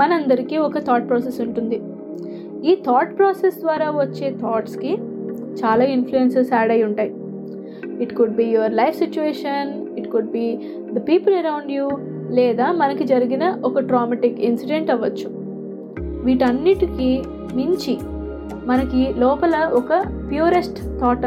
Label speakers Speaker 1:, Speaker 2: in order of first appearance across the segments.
Speaker 1: మనందరికీ ఒక thought process ఉంటుంది. ఈ థాట్ ప్రాసెస్ ద్వారా వచ్చే థాట్స్కి చాలా ఇన్ఫ్లుయెన్సెస్ యాడ్ అయి ఉంటాయి. It could be your life situation it could be the people around you లేదా మనకి జరిగిన ఒక ట్రామటిక్ ఇన్సిడెంట్ అవ్వచ్చు. వీటన్నిటికీ మించి మనకి లోపల ఒక purest thought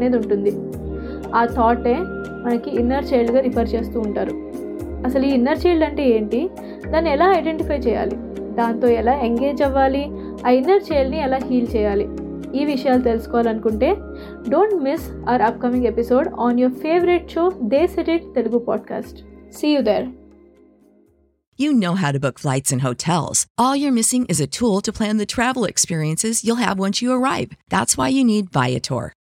Speaker 1: అనేది ఉంటుంది. ఆ థాటే మనకి ఇన్నర్ చైల్డ్గా రిఫర్ చేస్తూ ఉంటారు. అసలు ఈ ఇన్నర్ చైల్డ్ అంటే ఏంటి? దాన్ని ఎలా ఐడెంటిఫై చేయాలి? దాంతో ఎలా ఎంగేజ్ అవ్వాలి? ఆ ఇన్నర్ చైల్డ్ని ఎలా హీల్ చేయాలి? ఈ విషయాలు తెలుసుకోవాలనుకుంటే don't miss our upcoming episode on your favourite show the seated Telugu podcast see there
Speaker 2: You know how to book flights and hotels. All you're missing is a tool to plan the travel experiences you'll have once you arrive. That's why you need Viator.